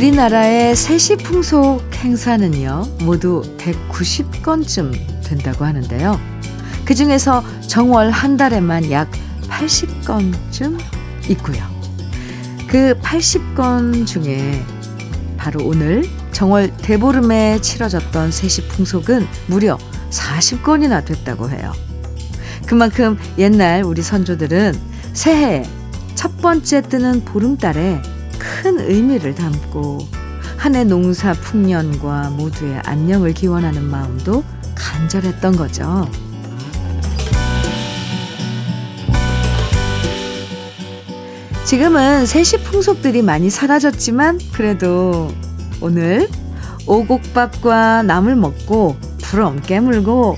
우리나라의 세시풍속 행사는요, 모두 190건쯤 된다고 하는데요. 그 중에서 정월 한 달에만 약 80건쯤 있고요. 그 80건 중에 바로 오늘 정월 대보름에 치러졌던 세시풍속은 무려 40건이나 됐다고 해요. 그만큼 옛날 우리 선조들은 새해 첫 번째 뜨는 보름달에 큰 의미를 담고 한 해 농사 풍년과 모두의 안녕을 기원하는 마음도 간절했던 거죠. 지금은 세시 풍속들이 많이 사라졌지만 그래도 오늘 오곡밥과 나물 먹고 부럼 깨물고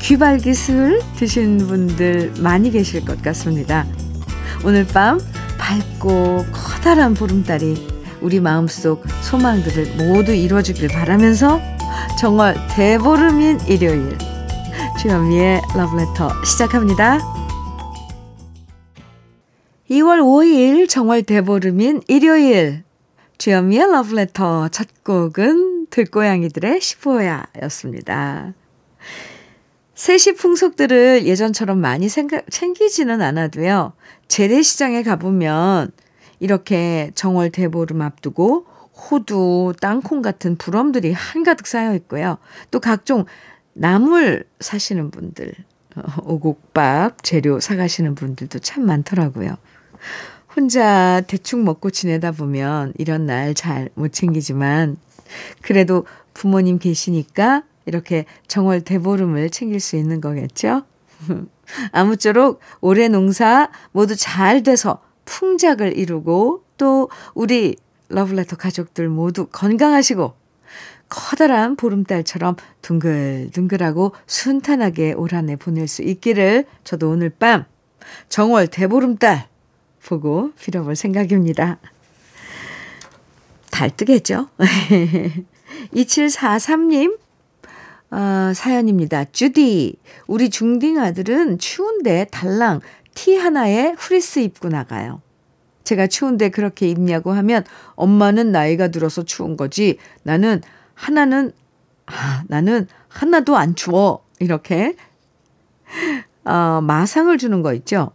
귀발기술 드신 분들 많이 계실 것 같습니다. 오늘 밤 밝고 커다란 보름달이 우리 마음속 소망들을 모두 이루어주길 바라면서 정말 대보름인 일요일 주현미의 러브레터 시작합니다. 2월 5일 정월 대보름인 일요일 주현미의 러브레터 첫 곡은 들고양이들의 15야였습니다. 세시 풍속들을 예전처럼 많이 생각, 챙기지는 않아도요. 재래시장에 가보면 이렇게 정월 대보름 앞두고 호두, 땅콩 같은 부럼들이 한가득 쌓여 있고요. 또 각종 나물 사시는 분들, 어, 오곡밥 재료 사가시는 분들도 참 많더라고요. 혼자 대충 먹고 지내다 보면 이런 날 잘 못 챙기지만 그래도 부모님 계시니까 이렇게 정월 대보름을 챙길 수 있는 거겠죠? 아무쪼록 올해 농사 모두 잘 돼서 풍작을 이루고 또 우리 러블레터 가족들 모두 건강하시고 커다란 보름달처럼 둥글둥글하고 순탄하게 올 한 해 보낼 수 있기를 저도 오늘 밤 정월 대보름달 보고 빌어볼 생각입니다. 달 뜨겠죠? 2743님 어, 사연입니다. 주디, 우리 중딩 아들은 추운데 달랑 티 하나에 후리스 입고 나가요. 제가 추운데 그렇게 입냐고 하면 엄마는 나이가 들어서 추운 거지. 나는 하나는, 아, 나는 하나도 안 추워. 이렇게, 어, 마상을 주는 거 있죠.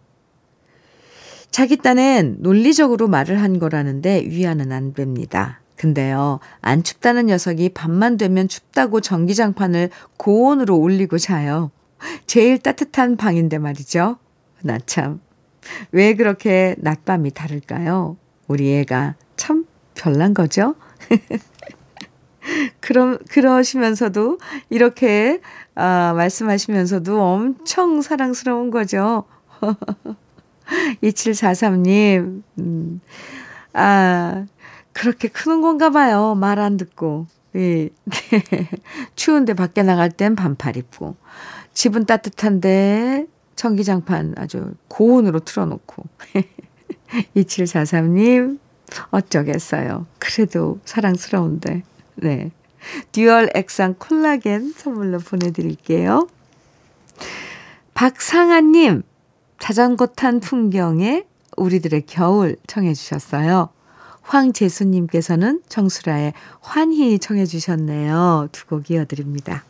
자기 딴엔 논리적으로 말을 한 거라는데 위안은 안 됩니다. 근데요, 안 춥다는 녀석이 밤만 되면 춥다고 전기장판을 고온으로 올리고 자요. 제일 따뜻한 방인데 말이죠. 나 참. 왜 그렇게 낮밤이 다를까요? 우리 애가 참 별난 거죠? 그럼, 그러시면서도, 이렇게, 아, 말씀하시면서도 엄청 사랑스러운 거죠. 2743님, 음, 아, 그렇게 크는 건가 봐요. 말 안 듣고. 예. 추운데 밖에 나갈 땐 반팔 입고. 집은 따뜻한데 전기장판 아주 고온으로 틀어놓고. 2743님, 어쩌겠어요. 그래도 사랑스러운데. 네. dual 액상 콜라겐 선물로 보내드릴게요. 박상아님, 자전거 탄 풍경에 우리들의 겨울 청해 주셨어요. 황재수님께서는 정수라의 환희 청해 주셨네요. 두 곡 이어드립니다.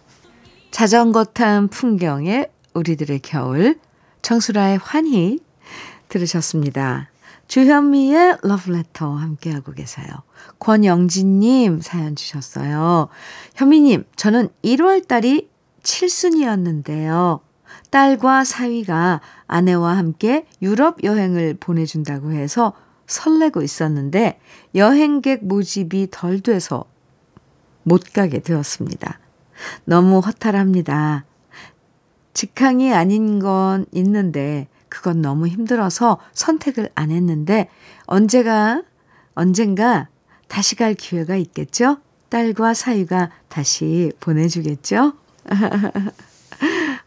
자전거 탄 풍경에 우리들의 겨울, 정수라의 환희 들으셨습니다. 주현미의 러브레터 함께하고 계세요. 권영진님 사연 주셨어요. 현미님, 저는 1월달이 7순이었는데요. 딸과 사위가 아내와 함께 유럽 여행을 보내준다고 해서 설레고 있었는데 여행객 모집이 덜 돼서 못 가게 되었습니다. 너무 허탈합니다. 직항이 아닌 건 있는데 그건 너무 힘들어서 선택을 안 했는데 언제가 언젠가 다시 갈 기회가 있겠죠? 딸과 사위가 다시 보내주겠죠?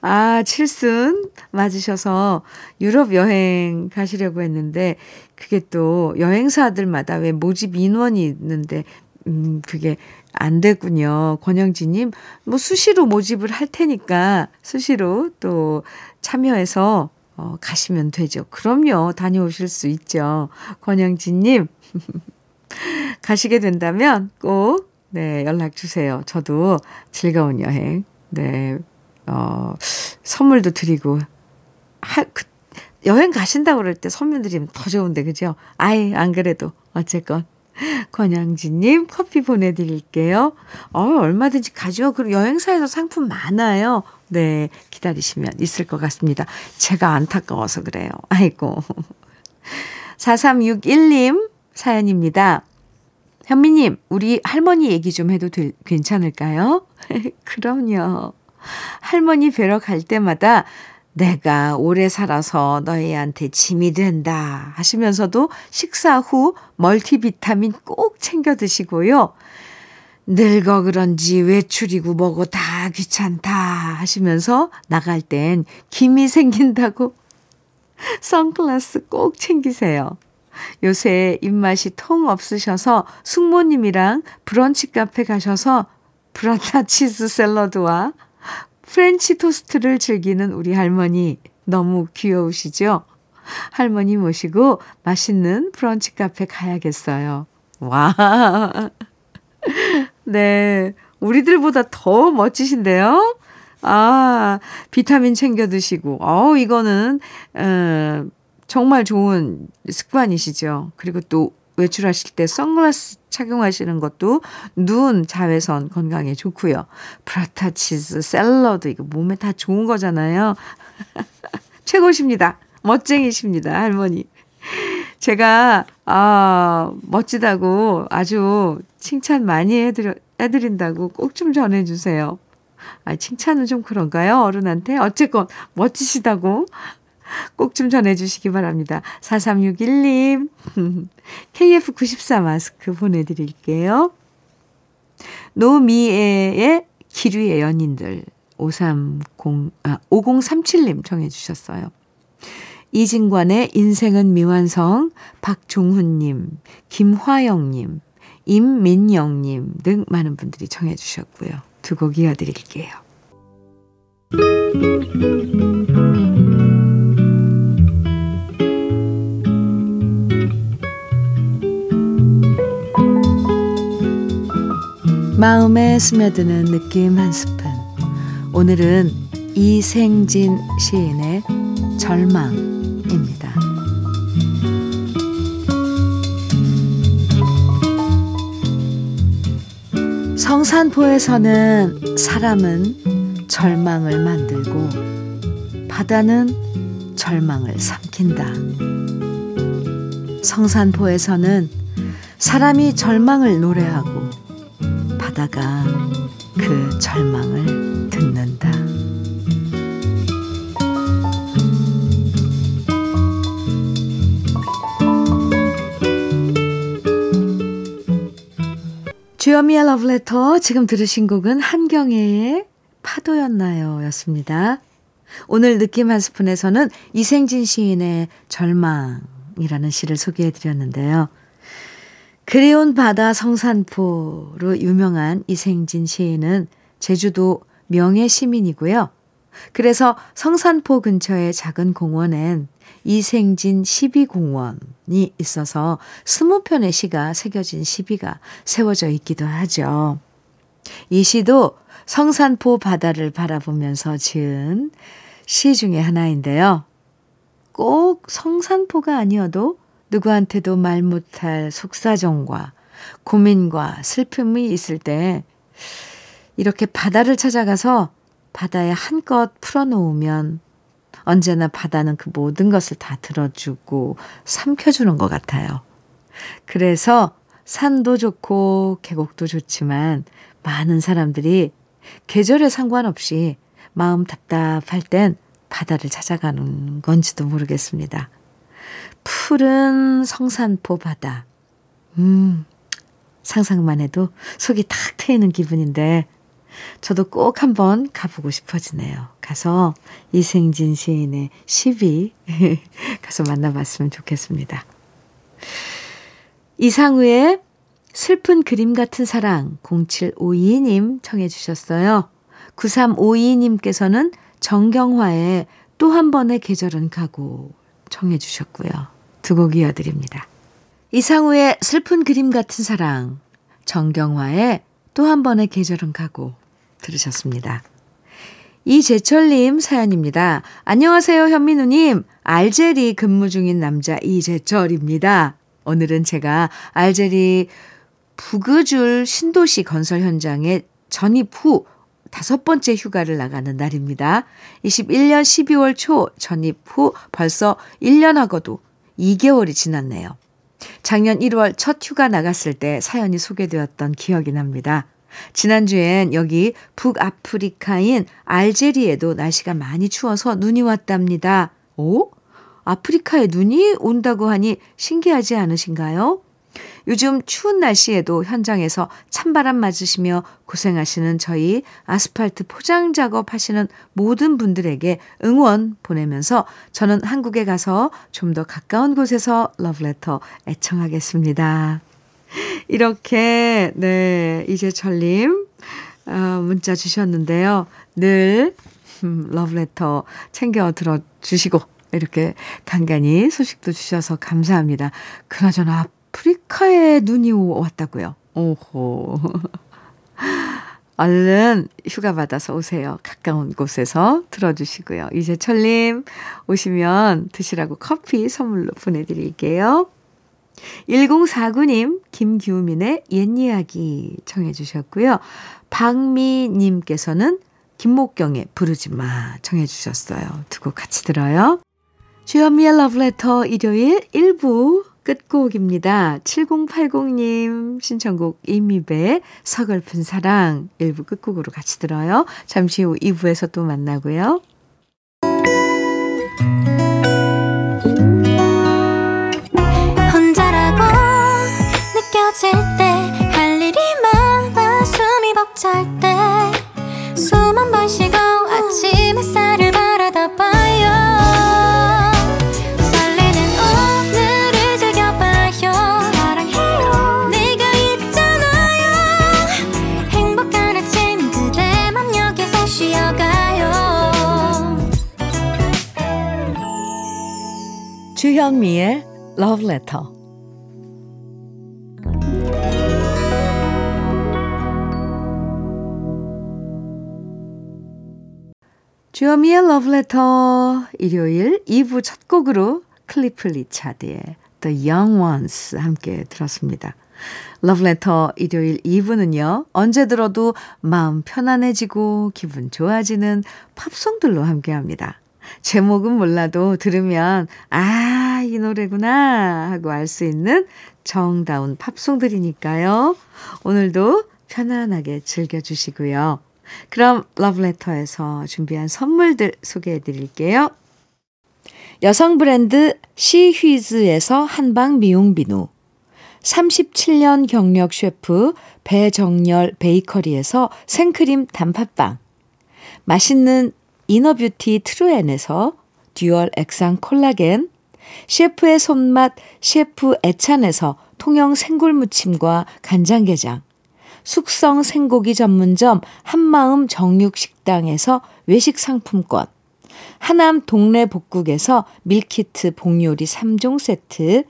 아, 칠순 맞으셔서 유럽 여행 가시려고 했는데, 그게 또 여행사들마다 왜 모집 인원이 있는데, 음, 그게 안 됐군요. 권영진님, 뭐 수시로 모집을 할 테니까 수시로 또 참여해서 어, 가시면 되죠. 그럼요. 다녀오실 수 있죠. 권영진님, 가시게 된다면 꼭, 네, 연락 주세요. 저도 즐거운 여행, 네, 어, 선물도 드리고, 하, 그, 여행 가신다고 그럴 때 선물 드리면 더 좋은데, 그죠? 아이, 안 그래도. 어쨌건. 권양지님 커피 보내드릴게요. 어, 얼마든지 가죠. 그리고 여행사에서 상품 많아요. 네, 기다리시면 있을 것 같습니다. 제가 안타까워서 그래요. 아이고. 4361님 사연입니다. 현미님, 우리 할머니 얘기 좀 해도 되, 괜찮을까요? 그럼요. 할머니 뵈러 갈 때마다 내가 오래 살아서 너희한테 짐이 된다 하시면서도 식사 후 멀티비타민 꼭 챙겨 드시고요. 늙어 그런지 외출이고 뭐고 다 귀찮다 하시면서 나갈 땐 기미 생긴다고 선글라스 꼭 챙기세요. 요새 입맛이 통 없으셔서 숙모님이랑 브런치 카페 가셔서 브라타 치즈 샐러드와 프렌치 토스트를 즐기는 우리 할머니 너무 귀여우시죠? 할머니 모시고 맛있는 브런치 카페 가야겠어요. 와. 네. 우리들보다 더 멋지신데요? 아, 비타민 챙겨 드시고, 어 이거는, 어, 정말 좋은 습관이시죠. 그리고 또 외출하실 때 선글라스 착용하시는 것도 눈 자외선 건강에 좋고요. 브라타 치즈, 샐러드 이거 몸에 다 좋은 거잖아요. 최고십니다. 멋쟁이십니다, 할머니. 제가 아, 멋지다고 아주 칭찬 많이 해드려, 해드린다고 꼭 좀 전해주세요. 아, 칭찬은 좀 그런가요? 어른한테? 어쨌건 멋지시다고 꼭 좀 전해주시기 바랍니다. 4361님, KF94 마스크 보내드릴게요. 노미애의 기류의 연인들, 530, 아, 5037님 정해주셨어요. 이진관의 인생은 미완성, 박종훈님, 김화영님, 임민영님 등 많은 분들이 청해주셨고요. 두 곡 이어드릴게요. 마음에 스며드는 느낌 한 스푼. 오늘은 이생진 시인의 절망입니다. 성산포에서는 사람은 절망을 만들고 바다는 절망을 삼킨다. 성산포에서는 사람이 절망을 노래하고 바다가 그 절망을 듣는다. 주여미의 러브레터 지금 들으신 곡은 한경애의 파도였나요? 였습니다. 오늘 느낌 한 스푼에서는 이생진 시인의 절망이라는 시를 소개해 드렸는데요. 그리운 바다 성산포로 유명한 이생진 시인은 제주도 명예 시민이고요. 그래서 성산포 근처의 작은 공원엔 이생진 12공원이 있어서 20편의 시가 새겨진 시비가 세워져 있기도 하죠. 이 시도 성산포 바다를 바라보면서 지은 시 중에 하나인데요. 꼭 성산포가 아니어도 누구한테도 말 못할 속사정과 고민과 슬픔이 있을 때 이렇게 바다를 찾아가서 바다에 한껏 풀어놓으면 언제나 바다는 그 모든 것을 다 들어주고 삼켜주는 것 같아요. 그래서 산도 좋고 계곡도 좋지만 많은 사람들이 계절에 상관없이 마음 답답할 땐 바다를 찾아가는 건지도 모르겠습니다. 푸른 성산포 바다. 음, 상상만 해도 속이 탁 트이는 기분인데 저도 꼭 한번 가보고 싶어지네요. 가서 이생진 시인의 시비 가서 만나봤으면 좋겠습니다. 이상우의 슬픈 그림 같은 사랑 0752님 청해 주셨어요. 9352님께서는 정경화의 또 한 번의 계절은 가고 청해 주셨고요. 두 곡 이어드립니다. 이상우의 슬픈 그림 같은 사랑, 정경화의 또 한 번의 계절은 가고 들으셨습니다. 이재철님 사연입니다. 안녕하세요, 현민우님. 알제리 근무 중인 남자 이재철입니다. 오늘은 제가 알제리 부그줄 신도시 건설 현장에 전입 후 다섯 번째 휴가를 나가는 날입니다. 21년 12월 초 전입 후 벌써 1년하고도 2개월이 지났네요. 작년 1월 첫 휴가 나갔을 때 사연이 소개되었던 기억이 납니다. 지난주엔 여기 북아프리카인 알제리에도 날씨가 많이 추워서 눈이 왔답니다. 오? 아프리카에 눈이 온다고 하니 신기하지 않으신가요? 요즘 추운 날씨에도 현장에서 찬바람 맞으시며 고생하시는 저희 아스팔트 포장 작업 하시는 모든 분들에게 응원 보내면서 저는 한국에 가서 좀 더 가까운 곳에서 러브레터 애청하겠습니다. 이렇게, 네, 이재철님, 어, 문자 주셨는데요. 늘, 음, 러브레터 챙겨 들어주시고, 이렇게 간간히 소식도 주셔서 감사합니다. 그나저나 아프리카에 눈이 왔다고요. 오호. 얼른 휴가 받아서 오세요. 가까운 곳에서 들어주시고요. 이제철님 오시면 드시라고 커피 선물로 보내드릴게요. 1049님 김규민의 옛 이야기 청해 주셨고요. 박미님께서는 김목경의 부르지 마 청해 주셨어요. 두 곡 같이 들어요. 주현미의 러브레터 일요일 1부 끝곡입니다. 7080님 신청곡 이미배 서글픈 사랑 1부 끝곡으로 같이 들어요. 잠시 후 2부에서 또 만나고요. 혼자라고 느껴질 때 할 일이 많아 숨이 벅찰 때 주현미의 Love Letter 일요일 2부 첫 곡으로 클리프 리차드의 The Young Ones 함께 들었습니다. Letter 일요일 2부는요. 언제 들어도 마음 편안해지고 기분 좋아지는 팝송들로 함께합니다. 제목은 몰라도 들으면 아, 이 노래구나 하고 알 수 있는 정다운 팝송들이니까요. 오늘도 편안하게 즐겨주시고요. 그럼 러브레터에서 준비한 선물들 소개해 드릴게요. 여성 브랜드 시휘즈에서 한방 미용 비누 37년 경력 셰프 배정열 베이커리에서 생크림 단팥빵 맛있는 inner beauty 트루엔에서 dual 액상 콜라겐, 셰프의 손맛 셰프 애찬에서 통영 생굴무침과 간장게장, 숙성 생고기 전문점 한마음 정육식당에서 외식 상품권, 하남 동네 복국에서 밀키트 복요리 3종 세트,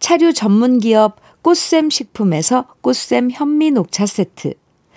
차류 전문 기업 꽃샘 식품에서 꽃샘 현미 녹차 세트,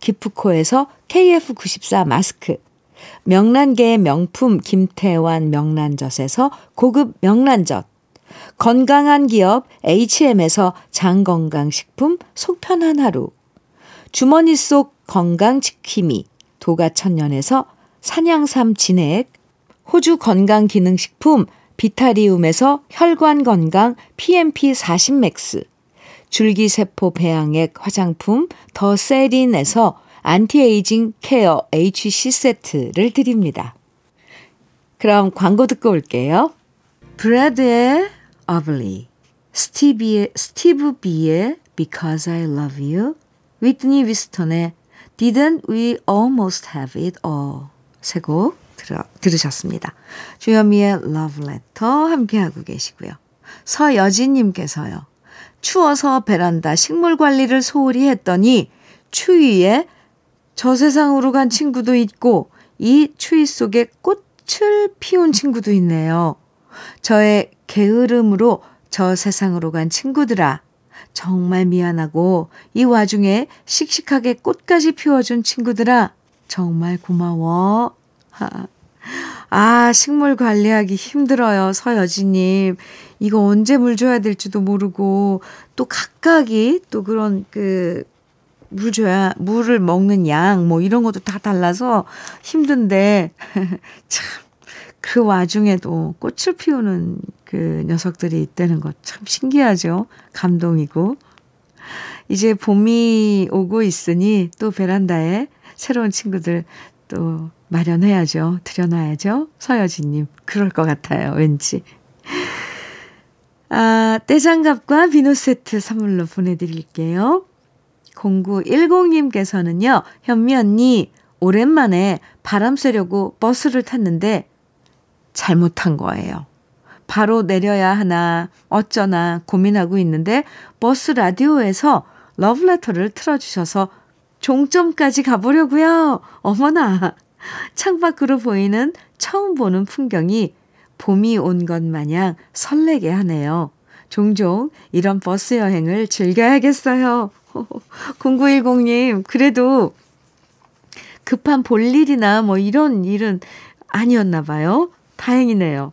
기프코에서 KF94 마스크, 명란계의 명품 김태환 명란젓에서 고급 명란젓, 건강한 기업 HM에서 장건강식품 속편한 하루, 주머니 속 건강지킴이 도가천년에서 산양삼 진액, 호주 건강기능식품 비타리움에서 혈관건강 PMP40맥스, 줄기세포 배양액 화장품 더 세린에서 anti-aging care HC 세트를 드립니다. 그럼 광고 듣고 올게요. Bread의 Aubrey, 스티비의, 스티브 비의 Because I Love You, 위트니 위스턴의 Didn't We Almost Have It All 세곡 들으셨습니다. 주현미의 Love Letter 함께하고 계시고요. 서여진님께서요. 추워서 베란다 식물 관리를 소홀히 했더니 추위에 저 세상으로 간 친구도 있고 이 추위 속에 꽃을 피운 친구도 있네요. 저의 게으름으로 저 세상으로 간 친구들아. 정말 미안하고 이 와중에 씩씩하게 꽃까지 피워준 친구들아. 정말 고마워. 아, 식물 관리하기 힘들어요. 서여진님. 이거 언제 물 줘야 될지도 모르고, 또 각각이 또 그런 그, 물 줘야, 물을 먹는 양, 뭐 이런 것도 다 달라서 힘든데, 참, 그 와중에도 꽃을 피우는 그 녀석들이 있다는 것 참 신기하죠. 감동이고. 이제 봄이 오고 있으니 또 베란다에 새로운 친구들 또 마련해야죠. 들여놔야죠. 서여진님. 그럴 것 같아요. 왠지. 아, 떼장갑과 비누 세트 선물로 보내드릴게요. 0910님께서는요, 현미 언니, 오랜만에 바람 쐬려고 버스를 탔는데 잘못한 거예요. 바로 내려야 하나 어쩌나 고민하고 있는데 버스 라디오에서 러브레터를 틀어주셔서 종점까지 가보려고요. 어머나 창밖으로 보이는 처음 보는 풍경이 봄이 온 것 마냥 설레게 하네요. 종종 이런 버스 여행을 즐겨야겠어요. 0910님, 그래도 급한 볼일이나 뭐 이런 일은 아니었나 봐요. 다행이네요.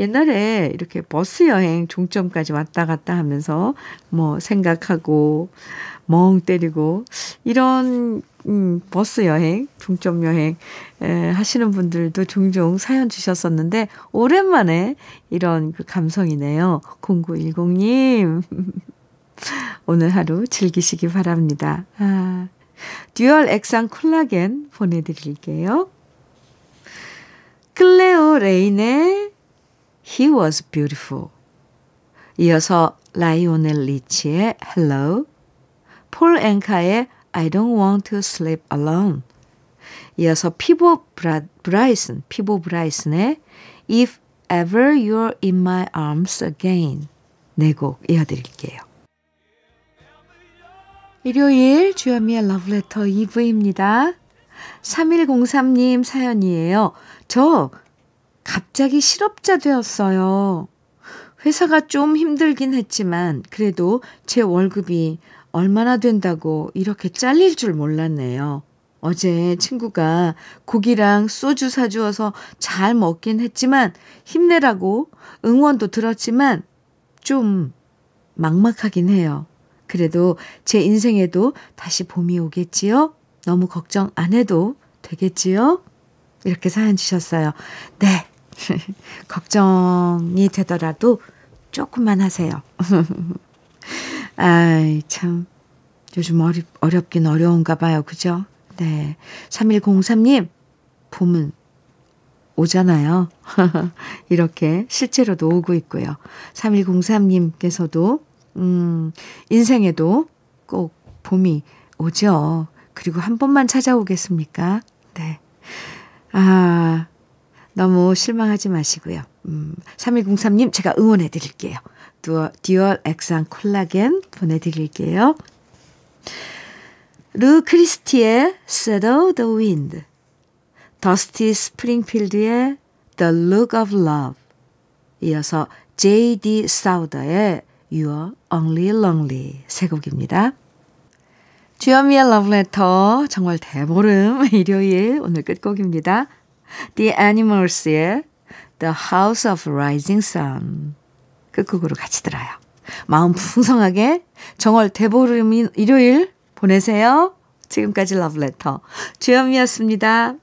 옛날에 이렇게 버스 여행 종점까지 왔다 갔다 하면서 뭐 생각하고 멍 때리고 이런 음, 버스 여행, 종점 여행 에, 하시는 분들도 종종 사연 주셨었는데 오랜만에 이런 그 감성이네요. 0910님. 오늘 하루 즐기시기 바랍니다. 아, dual 액상 콜라겐 보내드릴게요. 클레오 레인의 He was beautiful. 이어서 라이오넬 리치의 Hello, 폴 앵카의 I don't like to sleep alone. 이어서 피보 브라, 브라이슨, 피보 브라이슨의 If ever you're in my arms again. 네곡 이어드릴게요. 일요일 주현미의 러브레터 2부입니다. 3103님 사연이에요. 저 갑자기 실업자 되었어요. 회사가 좀 힘들긴 했지만 그래도 제 월급이 얼마나 된다고 이렇게 잘릴 줄 몰랐네요. 어제 친구가 고기랑 소주 사주어서 잘 먹긴 했지만 힘내라고 응원도 들었지만 좀 막막하긴 해요. 그래도 제 인생에도 다시 봄이 오겠지요? 너무 걱정 안 해도 되겠지요? 이렇게 사연 주셨어요. 네. 걱정이 되더라도 조금만 하세요. 아이, 참. 요즘 어렵, 어렵긴 어려운가 봐요. 그죠? 네. 3103님, 봄은 오잖아요. 이렇게 실제로도 오고 있고요. 3103님께서도, 음, 인생에도 꼭 봄이 오죠. 그리고 한 번만 찾아오겠습니까? 네. 아, 너무 실망하지 마시고요. 음, 3103님, 제가 응원해 드릴게요. dual, dual 액상 콜라겐 보내드릴게요. 루 크리스티의 Saddle the Wind, 더스티 스프링필드의 The Look of Love, 이어서 J.D. 사우더의 You're Only Lonely 세 곡입니다. 주현미의 러브레터 정월 대보름 일요일 오늘 끝곡입니다. The Animals의 The House of Rising Sun 끝곡으로 같이 들어요. 마음 풍성하게 정월 대보름인 일요일 보내세요. 지금까지 러브레터 주현미였습니다.